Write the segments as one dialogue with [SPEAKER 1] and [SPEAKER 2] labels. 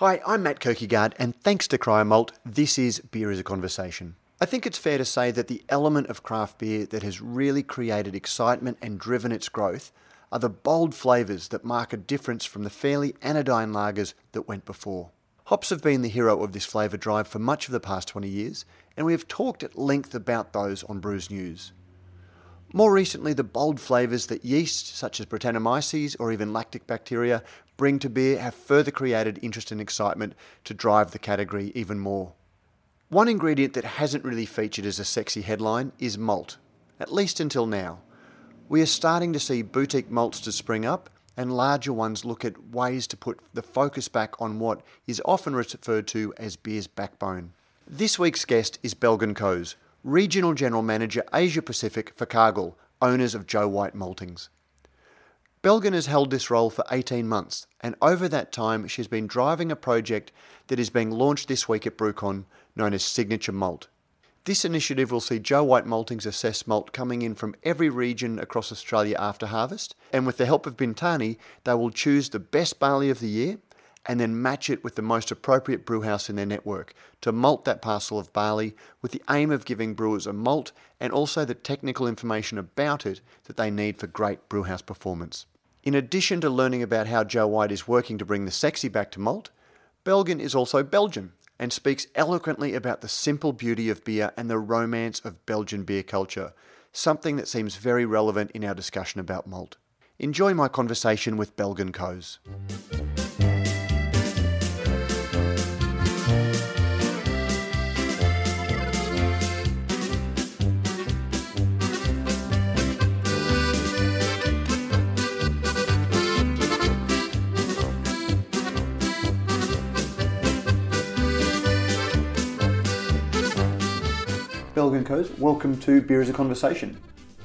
[SPEAKER 1] Hi, I'm Matt Kirkegaard, and thanks to Cryomalt, this is Beer as a Conversation. I think it's fair to say that the element of craft beer that has really created excitement and driven its growth are the bold flavours that mark a difference from the fairly anodyne lagers that went before. Hops have been the hero of this flavour drive for much of the past 20 years, and we have talked at length about those on Brews News. More recently, the bold flavours that yeast, such as Brettanomyces or even lactic bacteria, bring to beer have further created interest and excitement to drive the category even more. One ingredient that hasn't really featured as a sexy headline is malt, at least until now. We are starting to see boutique malts to spring up and larger ones look at ways to put the focus back on what is often referred to as beer's backbone. This week's guest is Belgin Kose, Regional General Manager Asia Pacific for Cargill, owners of Joe White Maltings. Belgin has held this role for 18 months, and over that time, she's been driving a project that is being launched this week at BrewCon known as Signature Malt. This initiative will see Joe White Maltings assess malt coming in from every region across Australia after harvest, and with the help of Bintani, they will choose the best barley of the year and then match it with the most appropriate brewhouse in their network to malt that parcel of barley with the aim of giving brewers a malt and also the technical information about it that they need for great brewhouse performance. In addition to learning about how Joe White is working to bring the sexy back to malt, Belgin is also Belgian and speaks eloquently about the simple beauty of beer and the romance of Belgian beer culture, something that seems very relevant in our discussion about malt. Enjoy my conversation with Belgin Kose. Kose, welcome to Beer as a Conversation.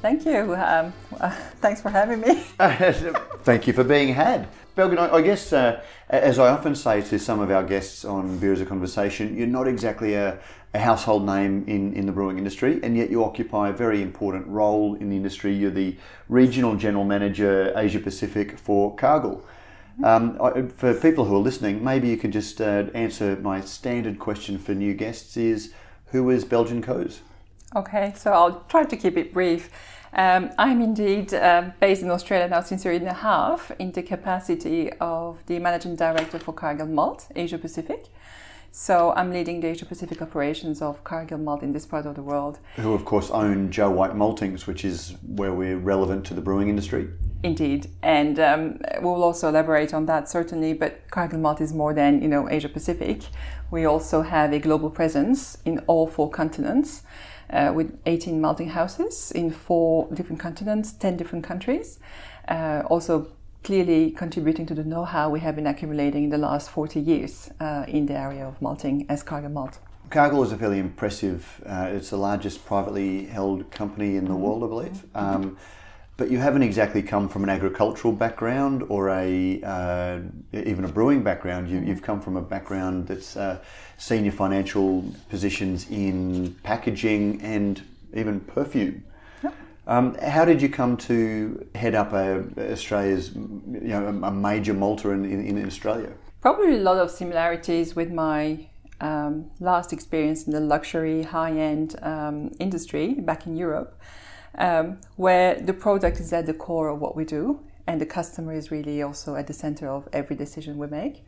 [SPEAKER 2] Thank you. Um, uh, thanks for having me.
[SPEAKER 1] Thank you for being had. Belgin, I, I guess, uh, as I often say to some of our guests on Beer as a Conversation, you're not exactly a, a, household name in, in the brewing industry, and yet you occupy a very important role in the industry. You're the Regional General Manager, Asia Pacific for Cargill. Um, I, for people who are listening, maybe you could just uh, answer my standard question for new guests is, who is Belgin Kose?
[SPEAKER 2] Okay, so I'll try to keep it brief. Um, I'm indeed uh, based in Australia now since a year and a half in the capacity of the managing director for Cargill Malt, Asia Pacific. So I'm leading the Asia Pacific operations of Cargill Malt in this part of the world.
[SPEAKER 1] Who, of course, own Joe White Maltings, which is where we're relevant to the brewing industry.
[SPEAKER 2] Indeed, and um, we'll also elaborate on that certainly. But Cargill Malt is more than you know Asia Pacific. We also have a global presence in all four continents uh, with 18 malting houses in four different continents, 10 different countries. Uh, also, clearly contributing to the know how we have been accumulating in the last 40 years uh, in the area of malting as Cargill Malt.
[SPEAKER 1] Cargill is a fairly impressive, uh, it's the largest privately held company in the mm-hmm. world, I believe. Mm-hmm. But you haven't exactly come from an agricultural background or a uh, even a brewing background. You, have come from a background that's uh, senior financial positions in packaging and even perfume. Um, how did you come to head up a, Australia's, you know, a major malter in, in, in Australia?
[SPEAKER 2] Probably a lot of similarities with my um, last experience in the luxury high-end um, industry back in Europe um, where the product is at the core of what we do, and the customer is really also at the center of every decision we make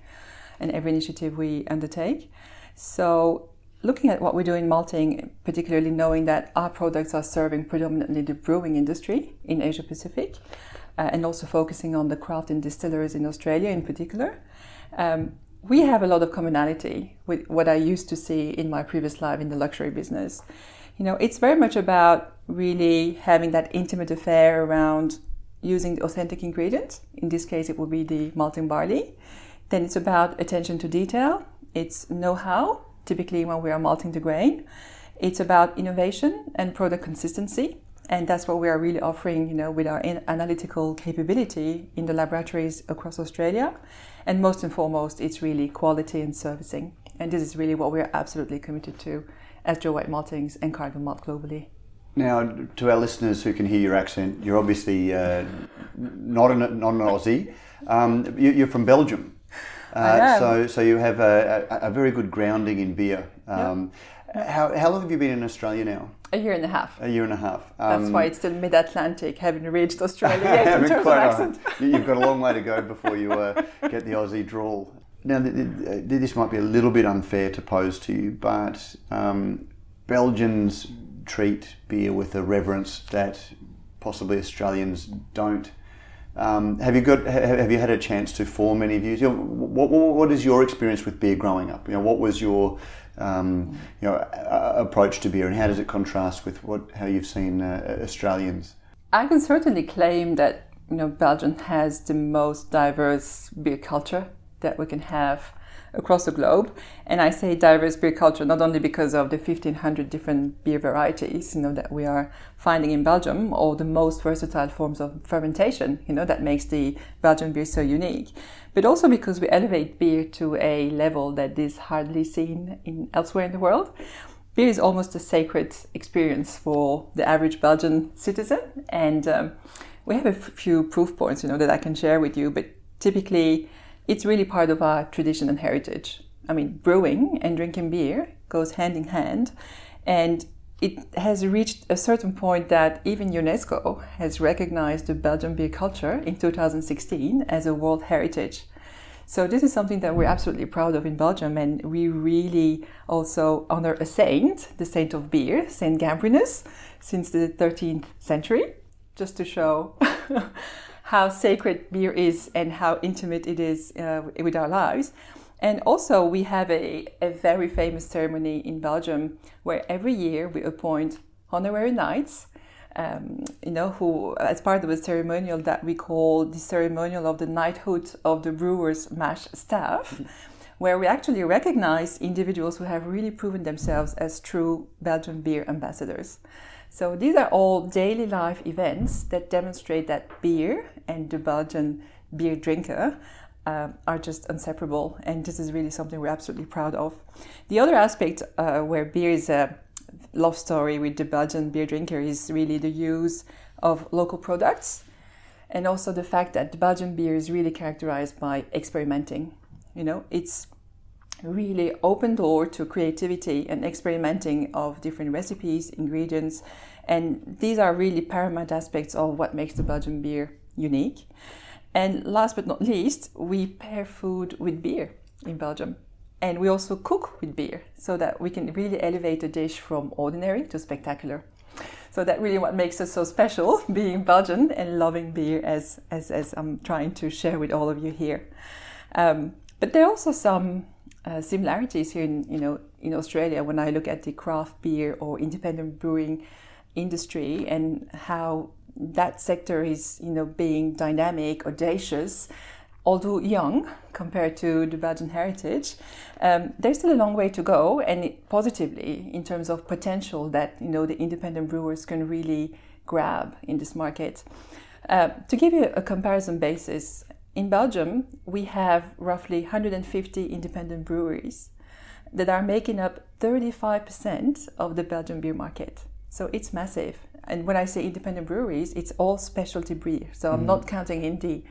[SPEAKER 2] and every initiative we undertake. So, looking at what we do in malting, particularly knowing that our products are serving predominantly the brewing industry in Asia Pacific, uh, and also focusing on the craft and distillers in Australia in particular. Um, we have a lot of commonality with what I used to see in my previous life in the luxury business you know, it's very much about really having that intimate affair around using the authentic ingredient. In this case, it would be the malting barley. Then it's about attention to detail. It's know-how, typically when we are malting the grain. It's about innovation and product consistency. And that's what we are really offering, you know, with our analytical capability in the laboratories across Australia. And most and foremost, it's really quality and servicing. And this is really what we're absolutely committed to as Joe White Maltings and Cargill Malt globally.
[SPEAKER 1] Now, to our listeners who can hear your accent, you're obviously uh, not, an, not an Aussie. Um, you, are from Belgium. Uh, so, so you have a, a, a, very good grounding in beer. Um, yep. how, how long have you been in Australia now?
[SPEAKER 2] A year and a half.
[SPEAKER 1] A year and a half.
[SPEAKER 2] Um, That's why it's still mid-Atlantic. Haven't reached Australia yet in terms of accent.
[SPEAKER 1] You've got a long way to go before you uh, get the Aussie drawl. Now, this might be a little bit unfair to pose to you, but um, Belgians treat beer with a reverence that possibly Australians don't. Um, have you got? Have you had a chance to form any views? You know, what, what is your experience with beer growing up? You know, what was your um, you know approach to beer, and how does it contrast with what how you've seen uh, Australians?
[SPEAKER 2] I can certainly claim that you know Belgium has the most diverse beer culture that we can have across the globe. And I say diverse beer culture not only because of the 1500 different beer varieties, you know, that we are finding in Belgium, or the most versatile forms of fermentation, you know, that makes the Belgian beer so unique, but also because we elevate beer to a level that is hardly seen in elsewhere in the world. Beer is almost a sacred experience for the average Belgian citizen, and um, we have a few proof points, you know, that I can share with you. But typically, it's really part of our tradition and heritage. I mean, brewing and drinking beer goes hand in hand, and it has reached a certain point that even UNESCO has recognized the Belgian beer culture in 2016 as a World Heritage. So this is something that we're absolutely proud of in Belgium, and we really also honor a saint, the saint of beer, Saint Gambrinus, since the 13th century, just to show how sacred beer is and how intimate it is uh, with our lives. And also, we have a, a very famous ceremony in Belgium where every year we appoint honorary knights, um, you know, who, as part of a ceremonial that we call the ceremonial of the knighthood of the brewers' mash staff, where we actually recognize individuals who have really proven themselves as true Belgian beer ambassadors. So these are all daily life events that demonstrate that beer and the Belgian beer drinker uh, are just inseparable, and this is really something we're absolutely proud of. The other aspect uh, where beer is a love story with the Belgian beer drinker is really the use of local products, and also the fact that the Belgian beer is really characterized by experimenting. You know, it's really open door to creativity and experimenting of different recipes, ingredients, and these are really paramount aspects of what makes the Belgian beer unique. And last but not least, we pair food with beer in Belgium. And we also cook with beer so that we can really elevate a dish from ordinary to spectacular. So that really what makes us so special, being Belgian and loving beer as, as, as I'm trying to share with all of you here. Um, but there are also some uh, similarities here in, you know, in Australia when I look at the craft beer or independent brewing industry and how that sector is you know being dynamic audacious although young compared to the Belgian heritage, um, there's still a long way to go, and it, positively in terms of potential that you know the independent brewers can really grab in this market. Uh, to give you a comparison basis, in Belgium we have roughly 150 independent breweries that are making up 35% of the Belgian beer market. So it's massive. And when I say independent breweries, it's all specialty beer. So I'm not mm. counting in the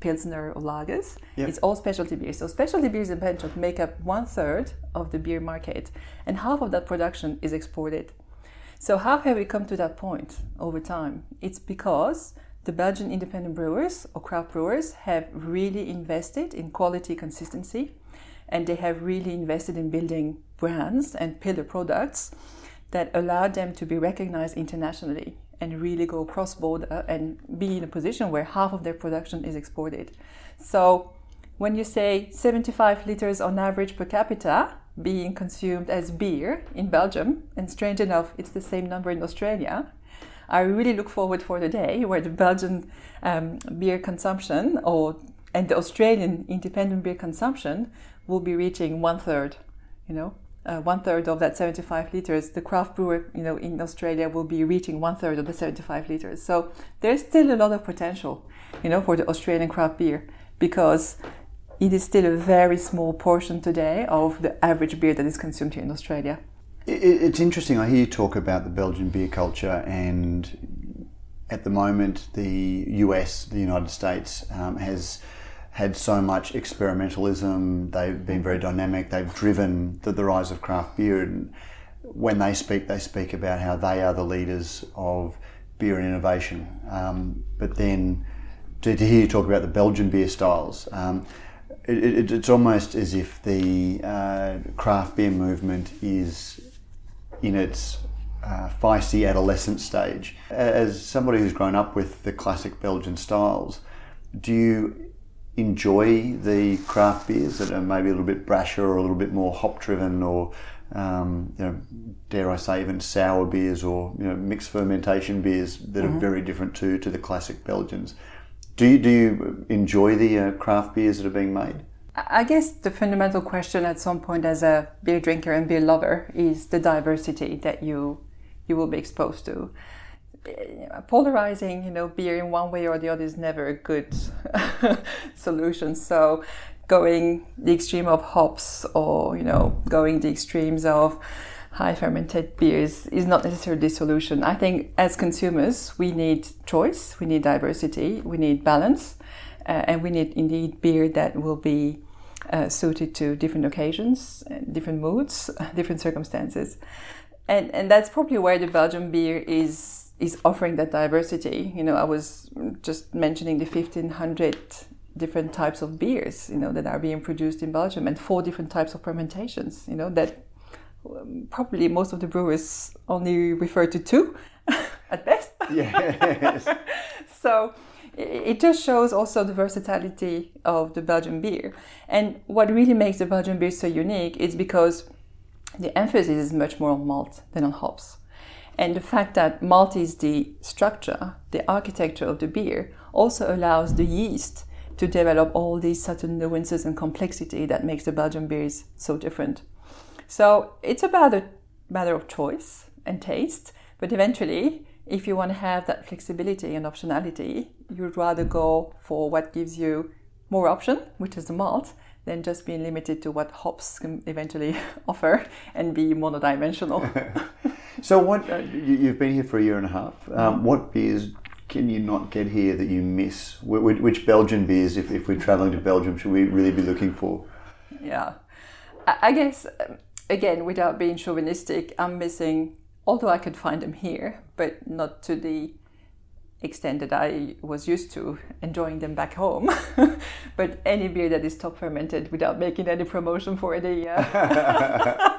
[SPEAKER 2] Pilsner or lagers. Yep. It's all specialty beers. So specialty beers in Belgium make up one third of the beer market, and half of that production is exported. So how have we come to that point over time? It's because the Belgian independent brewers or craft brewers have really invested in quality consistency, and they have really invested in building brands and pillar products that allow them to be recognized internationally and really go cross border and be in a position where half of their production is exported. So when you say 75 liters on average per capita being consumed as beer in Belgium, and strange enough, it's the same number in Australia. I really look forward for the day where the Belgian um, beer consumption or and the Australian independent beer consumption will be reaching one third, you know, uh, one third of that 75 liters, the craft brewer, you know, in Australia will be reaching one third of the 75 liters. So there's still a lot of potential, you know, for the Australian craft beer because it is still a very small portion today of the average beer that is consumed here in Australia.
[SPEAKER 1] It's interesting. I hear you talk about the Belgian beer culture, and at the moment, the US, the United States, um, has had so much experimentalism. They've been very dynamic. They've driven the, the rise of craft beer. And when they speak, they speak about how they are the leaders of beer and innovation. Um, but then to, to, hear you talk about the Belgian beer styles, um, it, it, it's almost as if the uh, craft beer movement is in its uh, feisty adolescent stage. As somebody who's grown up with the classic Belgian styles, do you enjoy the craft beers that are maybe a little bit brasher or a little bit more hop driven or um, you know, dare I say, even sour beers or you know, mixed fermentation beers that mm-hmm. are very different to, to the classic Belgians. Do you, do you enjoy the uh, craft beers that are being made?
[SPEAKER 2] I guess the fundamental question at some point as a beer drinker and beer lover is the diversity that you you will be exposed to. Polarizing, you know, beer in one way or the other is never a good solution. So going the extreme of hops or, you know, going the extremes of high fermented beers is not necessarily the solution. I think as consumers, we need choice, we need diversity, we need balance, uh, and we need indeed beer that will be uh, suited to different occasions, different moods, different circumstances. And, and that's probably where the Belgian beer is, is offering that diversity. You know, I was just mentioning the 1500 different types of beers, you know, that are being produced in Belgium and four different types of fermentations, you know, that um, probably most of the brewers only refer to two at best.
[SPEAKER 1] Yes.
[SPEAKER 2] so it just shows also the versatility of the Belgian beer. And what really makes the Belgian beer so unique is because the emphasis is much more on malt than on hops. And the fact that malt is the structure, the architecture of the beer, also allows the yeast to develop all these subtle nuances and complexity that makes the Belgian beers so different. So it's about a matter of choice and taste, but eventually, if you want to have that flexibility and optionality, you'd rather go for what gives you more option, which is the malt, than just being limited to what hops can eventually offer and be monodimensional.
[SPEAKER 1] so, what uh, you, have been here for a year and a half. Um, what beers can you not get here that you miss? Which, which Belgian beers, if, if we're traveling to Belgium, should we really be looking for?
[SPEAKER 2] Yeah, I guess um, again, without being chauvinistic, I'm missing. Although I could find them here, but not to the extent that I was used to enjoying them back home. but any beer that is top fermented without making any promotion for the uh,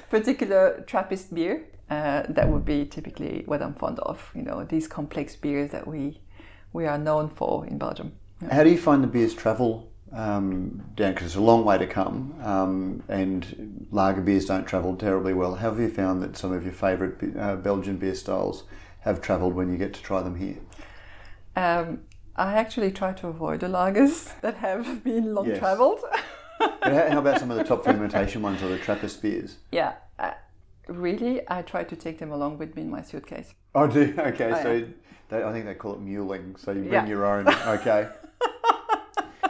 [SPEAKER 2] particular Trappist beer, uh, that would be typically what I'm fond of. You know, these complex beers that we we are known for in Belgium.
[SPEAKER 1] How do you find the beers travel um, down? Because it's a long way to come, um, and lager beers don't travel terribly well. How have you found that some of your favourite uh, Belgian beer styles? have travelled when you get to try them here?
[SPEAKER 2] Um, I actually try to avoid the lagers that have been long yes. travelled.
[SPEAKER 1] how about some of the top fermentation ones or the Trappist beers?
[SPEAKER 2] Yeah, uh, really, I try to take them along with me in my suitcase.
[SPEAKER 1] Oh, do okay? Oh, so yeah. they, I think they call it muling. So you bring yeah. your own. Okay.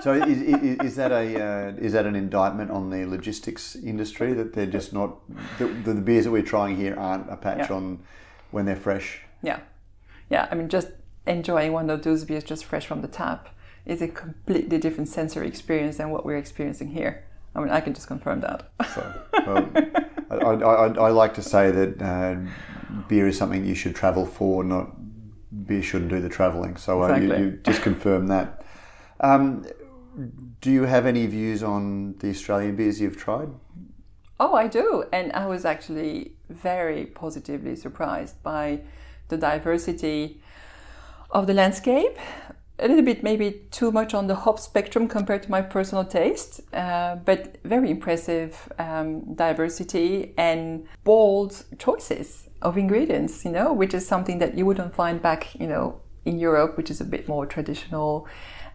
[SPEAKER 1] So is, is, is, that a uh, is that an indictment on the logistics industry that they're just not the, the beers that we're trying here aren't a patch yeah. on when they're fresh?
[SPEAKER 2] Yeah. Yeah. I mean, just enjoying one of those beers just fresh from the tap is a completely different sensory experience than what we're experiencing here. I mean, I can just confirm that. So, well,
[SPEAKER 1] I, I, I, like to say that uh, beer is something you should travel for, not beer shouldn't do the traveling. So uh, exactly. you, you, just confirm that. Um, do you have any views on the Australian beers you've tried?
[SPEAKER 2] Oh, I do. And I was actually very positively surprised by the diversity of the landscape. A little bit, maybe too much on the hop spectrum compared to my personal taste, uh, but very impressive um, diversity and bold choices of ingredients, you know, which is something that you wouldn't find back, you know, in Europe, which is a bit more traditional.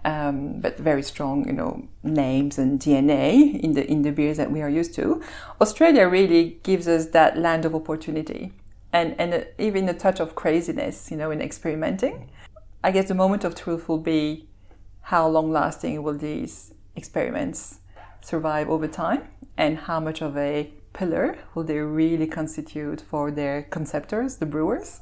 [SPEAKER 2] Um, but very strong, you know, names and DNA in the in the beers that we are used to. Australia really gives us that land of opportunity and and even a touch of craziness, you know, in experimenting. I guess the moment of truth will be how long lasting will these experiments survive over time, and how much of a pillar will they really constitute for their conceptors, the brewers,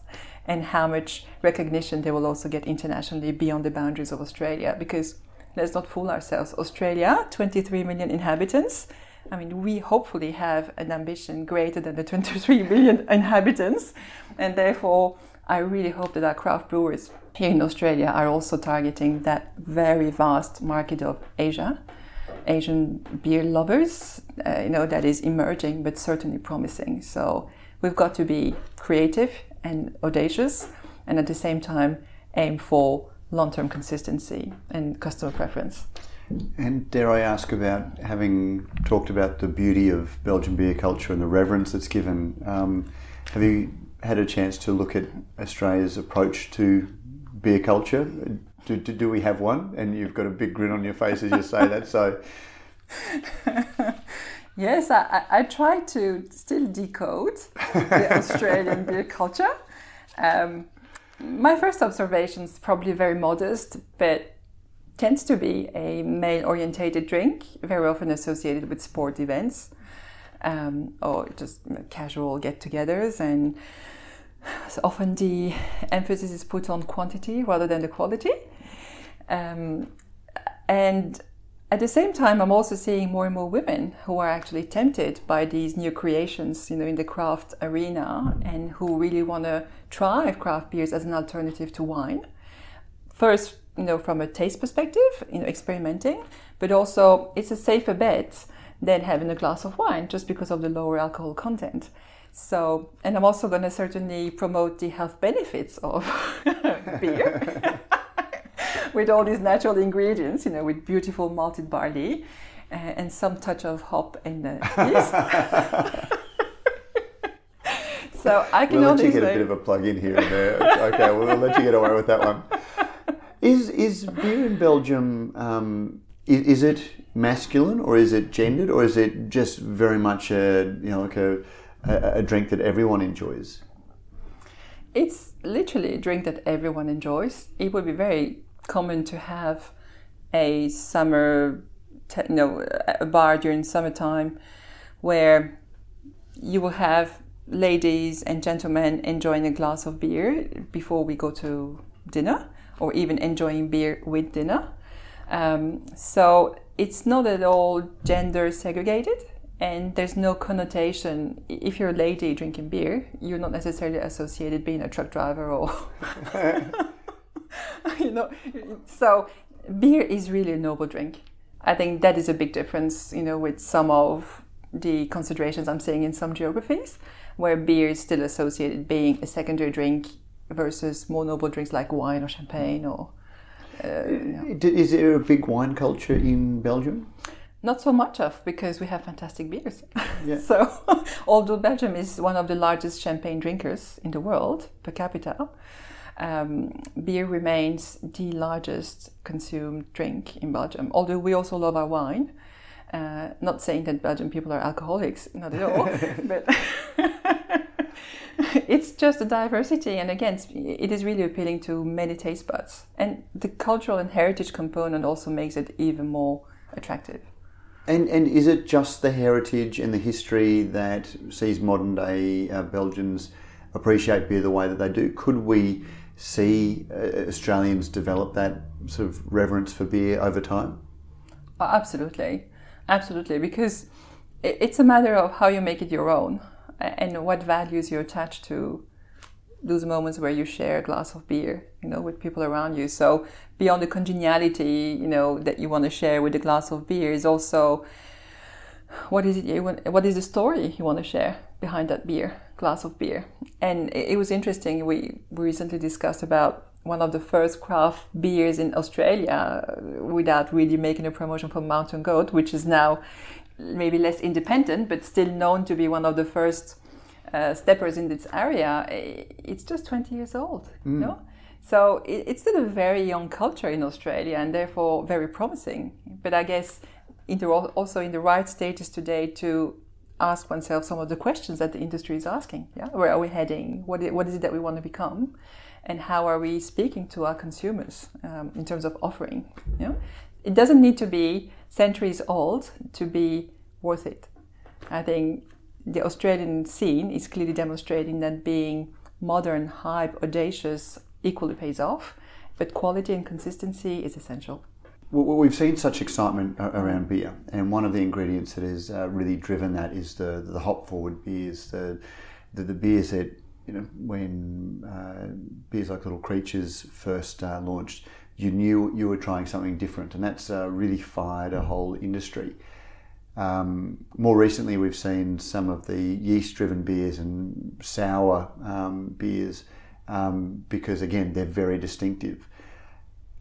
[SPEAKER 2] and how much recognition they will also get internationally beyond the boundaries of Australia. Because let's not fool ourselves. Australia, 23 million inhabitants. I mean, we hopefully have an ambition greater than the 23 million inhabitants, and therefore, I really hope that our craft brewers here in Australia are also targeting that very vast market of Asia, Asian beer lovers. Uh, you know that is emerging, but certainly promising. So we've got to be creative and audacious, and at the same time aim for long-term consistency and customer preference.
[SPEAKER 1] And dare I ask about having talked about the beauty of Belgian beer culture and the reverence that's given? Um, have you had a chance to look at Australia's approach to beer culture? Do, do, do, we have one? And you've got a big grin on your face as you say that. So,
[SPEAKER 2] yes, I, I try to still decode the Australian beer culture. Um, my first observation is probably very modest, but tends to be a male orientated drink, very often associated with sport events um, or just casual get togethers. And so often the emphasis is put on quantity rather than the quality. Um, and at the same time, I'm also seeing more and more women who are actually tempted by these new creations, you know, in the craft arena, and who really want to try craft beers as an alternative to wine. First, you know, from a taste perspective, you know, experimenting, but also it's a safer bet than having a glass of wine just because of the lower alcohol content. So, and I'm also going to certainly promote the health benefits of beer with all these natural ingredients, you know, with beautiful malted barley uh, and some touch of hop in the yeast. so I can
[SPEAKER 1] we'll
[SPEAKER 2] only
[SPEAKER 1] let you get
[SPEAKER 2] say,
[SPEAKER 1] a bit of a plug in here and there. okay, we'll let you get away with that one. Is is beer in Belgium? Um, is, is, it masculine or is it gendered or is it just very much a you know like a, a, a drink that everyone enjoys?
[SPEAKER 2] It's literally a drink that everyone enjoys. It would be very common to have a summer, you know, a bar during summertime where you will have ladies and gentlemen enjoying a glass of beer before we go to dinner or even enjoying beer with dinner. Um, so it's not at all gender segregated and there's no connotation if you're a lady drinking beer you're not necessarily associated being a truck driver or you know so beer is really a noble drink i think that is a big difference you know with some of the considerations i'm seeing in some geographies where beer is still associated being a secondary drink versus more noble drinks like wine or champagne or. Uh,
[SPEAKER 1] you know. Is there a big wine culture in Belgium?
[SPEAKER 2] Not so much of because we have fantastic beers. Yeah. so, although Belgium is one of the largest champagne drinkers in the world per capita, um, beer remains the largest consumed drink in Belgium. Although we also love our wine. Uh, not saying that Belgian people are alcoholics, not at all, but it's just a diversity and again it is really appealing to many taste buds and the cultural and heritage component also makes it even more attractive
[SPEAKER 1] and and is it just the heritage and the history that sees modern day uh, belgians appreciate beer the way that they do could we see uh, australians develop that sort of reverence for beer over time?
[SPEAKER 2] Oh, absolutely. Absolutely because it's a matter of how you make it your own and what values you attach to those moments where you share a glass of beer, you know, with people around you. So beyond the congeniality, you know, that you want to share with a glass of beer is also what is it you want, what is the story you want to share behind that beer, glass of beer. And it, was interesting. We, we recently discussed about one of the first craft beers in Australia without really making a promotion for Mountain Goat, which is now maybe less independent, but still known to be one of the first uh, steppers in this area, it's just 20 years old. Mm. No? So it, it's still a very young culture in Australia and therefore very promising. But I guess also in the right stages today to ask oneself some of the questions that the industry is asking. Yeah, where are we heading? What is, what is it that we want to become? And how are we speaking to our consumers um, in terms of offering? Know? It doesn't need to be centuries old to be worth it. I think the Australian scene is clearly demonstrating that being modern, hype, audacious equally pays off, but quality and consistency is essential.
[SPEAKER 1] We've seen such excitement around beer, and one of the ingredients that has uh, really driven that is the the hop forward beers, the the, the beers that you know when uh, beers like Little Creatures first uh, launched, you knew you were trying something different, and that's uh, really fired a whole industry. Um, more recently, we've seen some of the yeast-driven beers and sour um, beers um, because, again, they're very distinctive.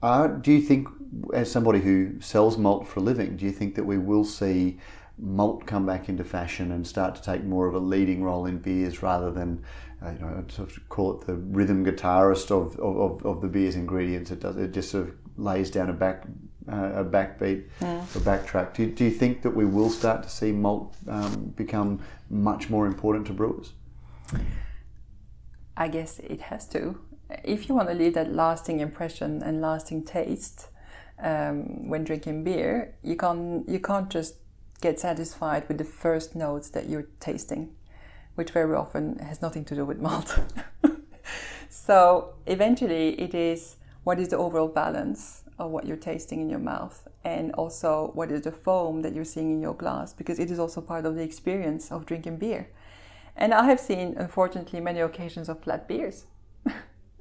[SPEAKER 1] Uh, do you think, as somebody who sells malt for a living, do you think that we will see malt come back into fashion and start to take more of a leading role in beers rather than, uh, you know, I'd sort of call it the rhythm guitarist of, of, of the beer's ingredients. It does it just sort of lays down a back uh, a backbeat, yeah. a backtrack. Do, do you think that we will start to see malt um, become much more important to brewers?
[SPEAKER 2] I guess it has to. If you want to leave that lasting impression and lasting taste um, when drinking beer, you can't you can't just get satisfied with the first notes that you're tasting, which very often has nothing to do with malt. so eventually, it is what is the overall balance of what you're tasting in your mouth and also what is the foam that you're seeing in your glass because it is also part of the experience of drinking beer. And I have seen, unfortunately, many occasions of flat beers.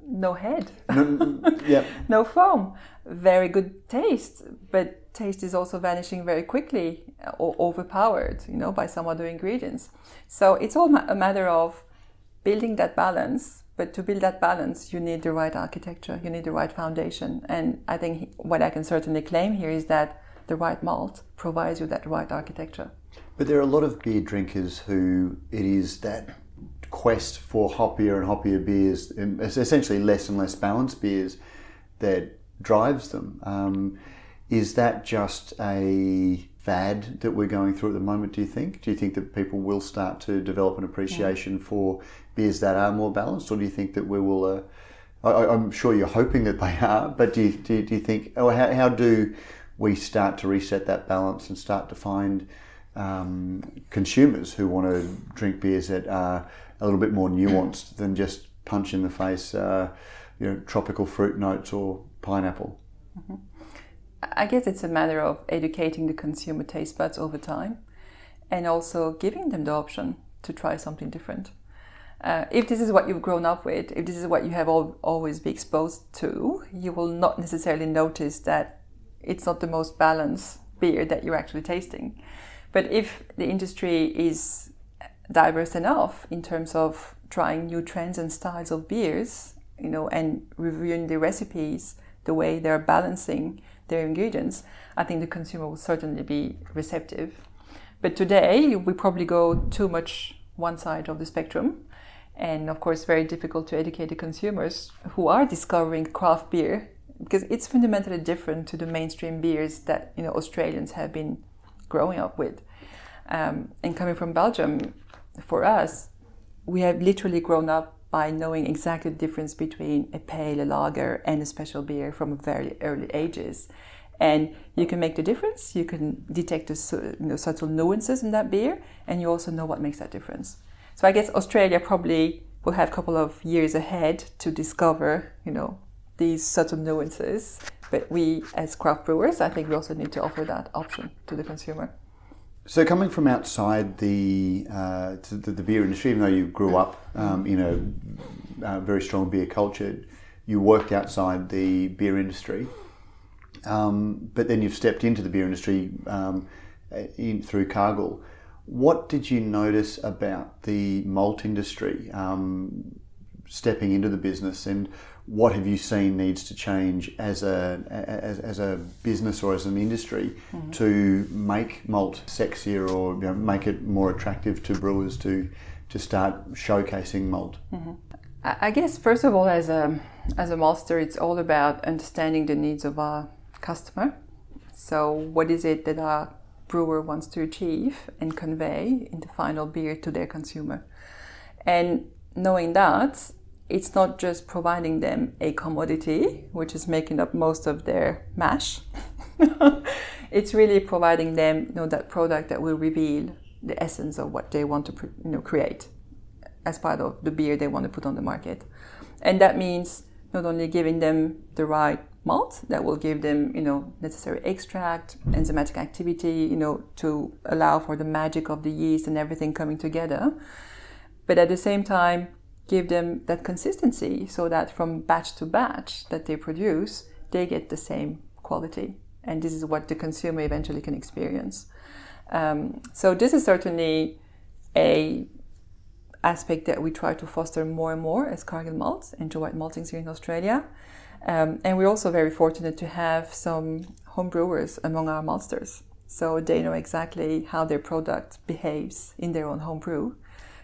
[SPEAKER 2] No head, no,
[SPEAKER 1] yeah.
[SPEAKER 2] no foam, very good taste, but taste is also vanishing very quickly uh, or overpowered, you know, by some other ingredients. So it's all a matter of building that balance but to build that balance, you need the right architecture, you need the right foundation. And I think what I can certainly claim here is that the right malt provides you that right architecture.
[SPEAKER 1] But there are a lot of beer drinkers who it is that quest for hoppier and hoppier beers, essentially less and less balanced beers, that drives them. Um, is that just a fad that we're going through at the moment, do you think? Do you think that people will start to develop an appreciation yeah. for beers that are more balanced, or do you think that we will? Uh, I, am sure you're hoping that they are, but do you, do, do you think, or how, how do we start to reset that balance and start to find um, consumers who want to drink beers that are a little bit more nuanced than just punch in the face, uh, you know, tropical fruit notes or pineapple?
[SPEAKER 2] Mm-hmm. I guess it's a matter of educating the consumer taste buds over time and also giving them the option to try something different. Uh, if this is what you've grown up with, if this is what you have always been exposed to, you will not necessarily notice that it's not the most balanced beer that you're actually tasting. But if the industry is diverse enough in terms of trying new trends and styles of beers, you know, and reviewing the recipes, the way they're balancing their ingredients, I think the consumer will certainly be receptive. But today, we probably go too much one side of the spectrum and of course very difficult to educate the consumers who are discovering craft beer because it's fundamentally different to the mainstream beers that you know Australians have been growing up with. Um, and coming from Belgium, for us, we have literally grown up by knowing exactly the difference between a pale, a lager, and a special beer from very early ages. And you can make the difference. You can detect the you know, subtle nuances in that beer, and you also know what makes that difference. So I guess Australia probably will have a couple of years ahead to discover, you know, these subtle nuances. But we, as craft brewers, I think we also need to offer that option to the consumer.
[SPEAKER 1] So, coming from outside the, uh, the, the beer industry, even though you grew up um, in a uh, very strong beer culture, you worked outside the beer industry. Um, but then you've stepped into the beer industry um, in, through Cargill. What did you notice about the malt industry um, stepping into the business, and what have you seen needs to change as a as, as a business or as an industry mm-hmm. to make malt sexier or you know, make it more attractive to brewers to to start showcasing malt?
[SPEAKER 2] Mm-hmm. I guess first of all, as a as a maltster, it's all about understanding the needs of our customer. So, what is it that our brewer wants to achieve and convey in the final beer to their consumer. And knowing that, it's not just providing them a commodity, which is making up most of their mash. it's really providing them you know, that product that will reveal the essence of what they want to you know, create as part of the beer they want to put on the market. And that means not only giving them the right malt that will give them, you know, necessary extract, enzymatic activity, you know, to allow for the magic of the yeast and everything coming together. But at the same time, give them that consistency so that from batch to batch that they produce, they get the same quality. And this is what the consumer eventually can experience. Um, so this is certainly a aspect that we try to foster more and more as Cargill Malts and White Maltings here in Australia. Um, and we're also very fortunate to have some home brewers among our maltsters. So they know exactly how their product behaves in their own home brew.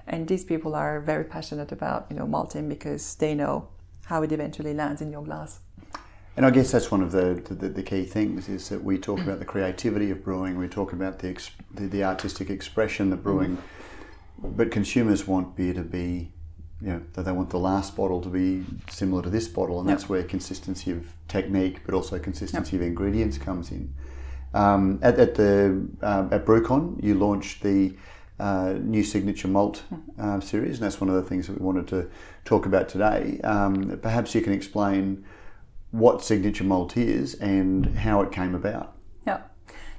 [SPEAKER 2] And these people are very passionate about, you know, malting because they know how it eventually lands in your glass.
[SPEAKER 1] And I guess that's one of the, the, the, key things is that we talk about the creativity of brewing, we talk about the, the, the artistic expression that brewing, but consumers want beer to be, you know, they want the last bottle to be similar to this bottle, and yep. that's where consistency of technique, but also consistency yep. of ingredients comes in. Um, at, at, the uh, at BrewCon, you launched the uh, new signature malt uh, series, and that's one of the things that we wanted to talk about today. Um, perhaps you can explain what Signature Malt is and how it came about.
[SPEAKER 2] Yeah.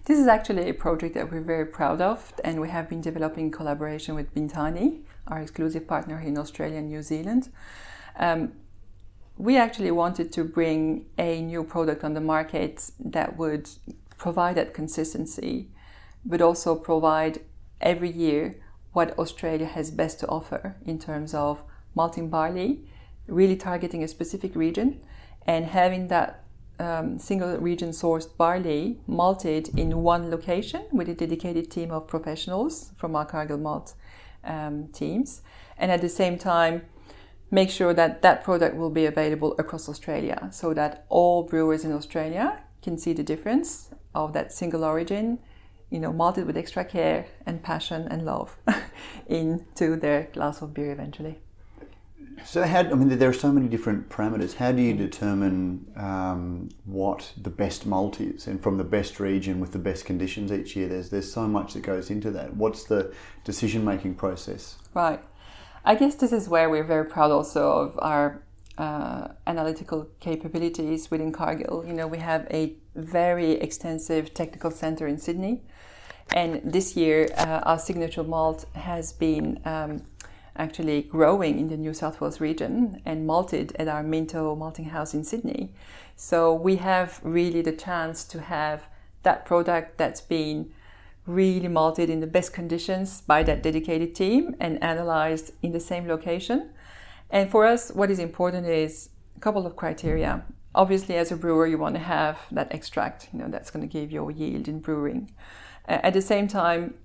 [SPEAKER 2] This is actually a project that we're very proud of, and we have been developing in collaboration with Bintani, our exclusive partner in Australia and New Zealand. Um, we actually wanted to bring a new product on the market that would provide that consistency, but also provide every year what Australia has best to offer in terms of malting barley, really targeting a specific region and having that um, single region sourced barley malted in one location with a dedicated team of professionals from our Cargill Malt um, teams, and at the same time make sure that that product will be available across Australia so that all brewers in Australia can see the difference of that single origin, you know, malted with extra care and passion and love into their glass of beer eventually.
[SPEAKER 1] So, how, I mean, there are so many different parameters. How do you determine um, what the best malt is, and from the best region with the best conditions each year? There's there's so much that goes into that. What's the decision making process?
[SPEAKER 2] Right. I guess this is where we're very proud also of our uh, analytical capabilities within Cargill. You know, we have a very extensive technical center in Sydney, and this year uh, our signature malt has been um, actually growing in the New South Wales region and malted at our Minto malting house in Sydney. So we have really the chance to have that product that's been really malted in the best conditions by that dedicated team and analyzed in the same location. And for us, what is important is a couple of criteria. Obviously, as a brewer, you want to have that extract, you know, that's going to give your yield in brewing. At the same time,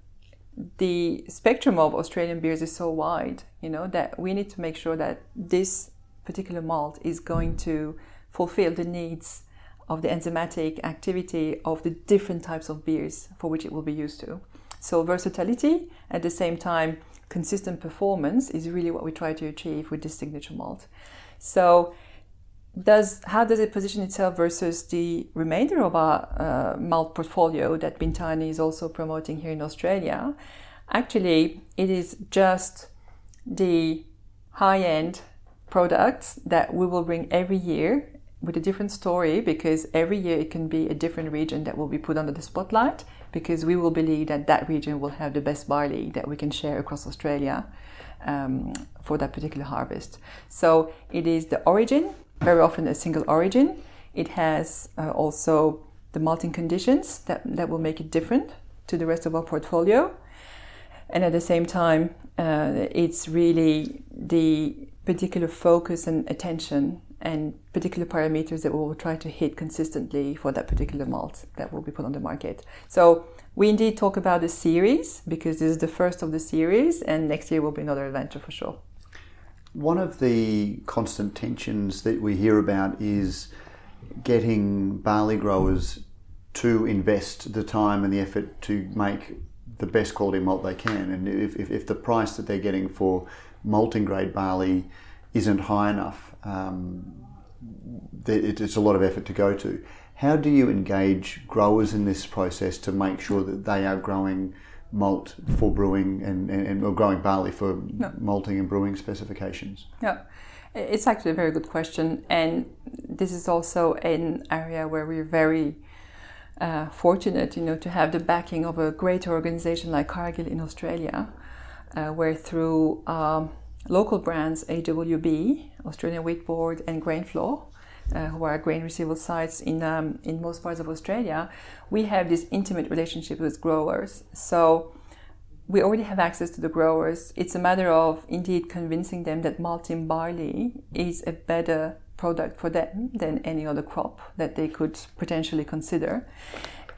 [SPEAKER 2] the spectrum of Australian beers is so wide, you know, that we need to make sure that this particular malt is going to fulfill the needs of the enzymatic activity of the different types of beers for which it will be used to. So versatility, at the same time, consistent performance is really what we try to achieve with this signature malt. So does how does it position itself versus the remainder of our uh, malt portfolio that Bintani is also promoting here in Australia? Actually, it is just the high-end products that we will bring every year with a different story because every year it can be a different region that will be put under the spotlight because we will believe that that region will have the best barley that we can share across Australia um, for that particular harvest. So it is the origin very often a single origin. It has uh, also the malting conditions that, that will make it different to the rest of our portfolio. And at the same time, uh, it's really the particular focus and attention and particular parameters that we will try to hit consistently for that particular malt that will be put on the market. So we indeed talk about the series because this is the first of the series, and next year will be another adventure for sure.
[SPEAKER 1] One of the constant tensions that we hear about is getting barley growers to invest the time and the effort to make the best quality malt they can. And if, if, if the price that they're getting for malting grade barley isn't high enough, um, it's a lot of effort to go to. How do you engage growers in this process to make sure that they are growing malt for brewing and, and, and or growing barley for malting and brewing specifications.
[SPEAKER 2] Yeah. It's actually a very good question, and this is also an area where we're very uh, fortunate, you know, to have the backing of a great organization like Cargill in Australia, uh, where through um, local brands AWB, Australian Wheat Board, and Grainflow, uh, who are grain receivable sites in um, in most parts of Australia, we have this intimate relationship with growers. So we already have access to the growers. It's a matter of indeed convincing them that malting barley is a better product for them than any other crop that they could potentially consider.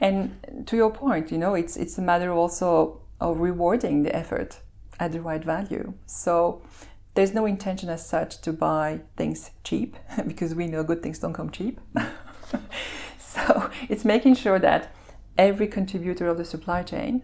[SPEAKER 2] And to your point, you know, it's it's a matter also of rewarding the effort at the right value. So there's no intention as such to buy things cheap because we know good things don't come cheap. so it's making sure that every contributor of the supply chain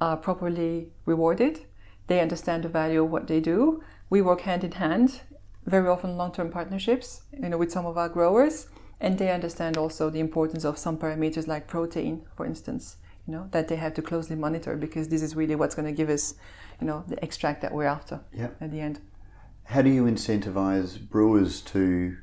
[SPEAKER 2] are properly rewarded. They understand the value of what they do. We work hand in hand, very often long-term partnerships, you know, with some of our growers, and they understand also the importance of some parameters like protein, for instance, you know, that they have to closely monitor because this is really what's going to give us, you know, the extract that we're after
[SPEAKER 3] yep.
[SPEAKER 2] at the end.
[SPEAKER 3] How do you incentivize brewers to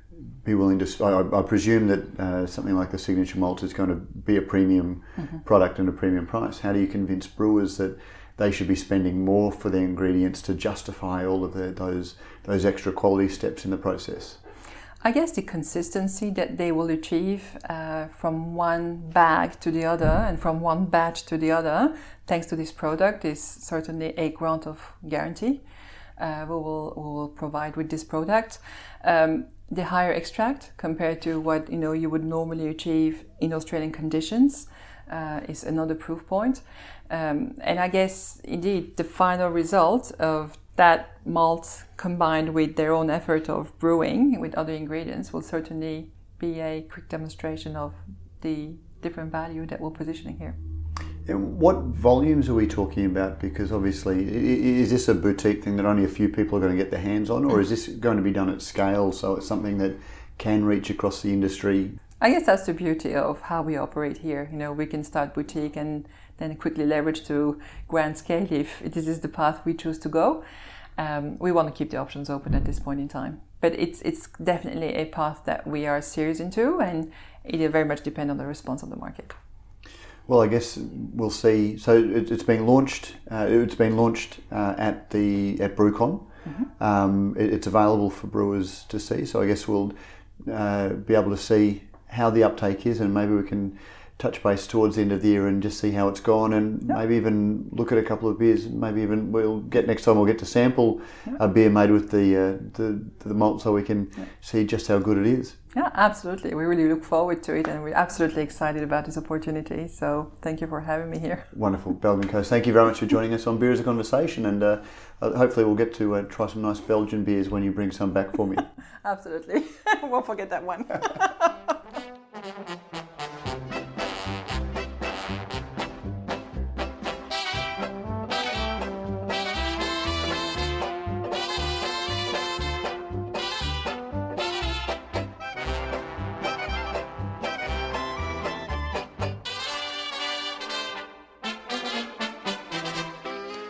[SPEAKER 3] be willing to? I, I presume that uh, something like the signature malt is going to be a premium mm-hmm. product and a premium price. How do you convince brewers that they should be spending more for their ingredients to justify all of the, those those extra quality steps in the process?
[SPEAKER 2] I guess the consistency that they will achieve uh, from one bag to the other and from one batch to the other, thanks to this product, is certainly a grant of guarantee. Uh, we, will, we will provide with this product. Um, the higher extract compared to what you know you would normally achieve in Australian conditions uh, is another proof point. Um, and I guess indeed the final result of that malt combined with their own effort of brewing with other ingredients will certainly be a quick demonstration of the different value that we're positioning here.
[SPEAKER 3] What volumes are we talking about? Because obviously, is this a boutique thing that only a few people are going to get their hands on, or is this going to be done at scale so it's something that can reach across the industry?
[SPEAKER 2] I guess that's the beauty of how we operate here. You know, we can start boutique and then quickly leverage to grand scale if this is the path we choose to go. Um, we want to keep the options open at this point in time, but it's it's definitely a path that we are serious into, and it will very much depend on the response of the market.
[SPEAKER 3] Well, I guess we'll see. So it, has been launched. Uh, it's been launched uh, at the at BrewCon. Mm-hmm. Um, it, it's available for brewers to see. So I guess we'll uh, be able to see how the uptake is, and maybe we can touch base towards the end of the year and just see how it's gone, and yep. maybe even look at a couple of beers. Maybe even we'll get next time we'll get to sample yep. a beer made with the uh, the, the malt, so we can yep. see just how good it is.
[SPEAKER 2] Yeah, absolutely. We really look forward to it, and we're absolutely excited about this opportunity. So thank you for having me here.
[SPEAKER 3] Wonderful, Belgin Kose. Thank you very much for joining us on Beer is a Conversation, and uh, hopefully we'll get to uh, try some nice Belgian beers when you bring some back for me.
[SPEAKER 2] absolutely, won't forget that one.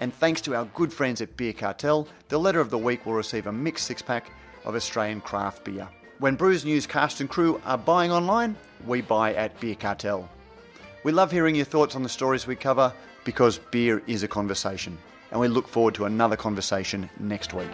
[SPEAKER 1] and thanks to our good friends at Beer Cartel, the letter of the week will receive a mixed six pack of Australian craft beer. When Brews News cast and crew are buying online, we buy at Beer Cartel. We love hearing your thoughts on the stories we cover because beer is a conversation, and we look forward to another conversation next week.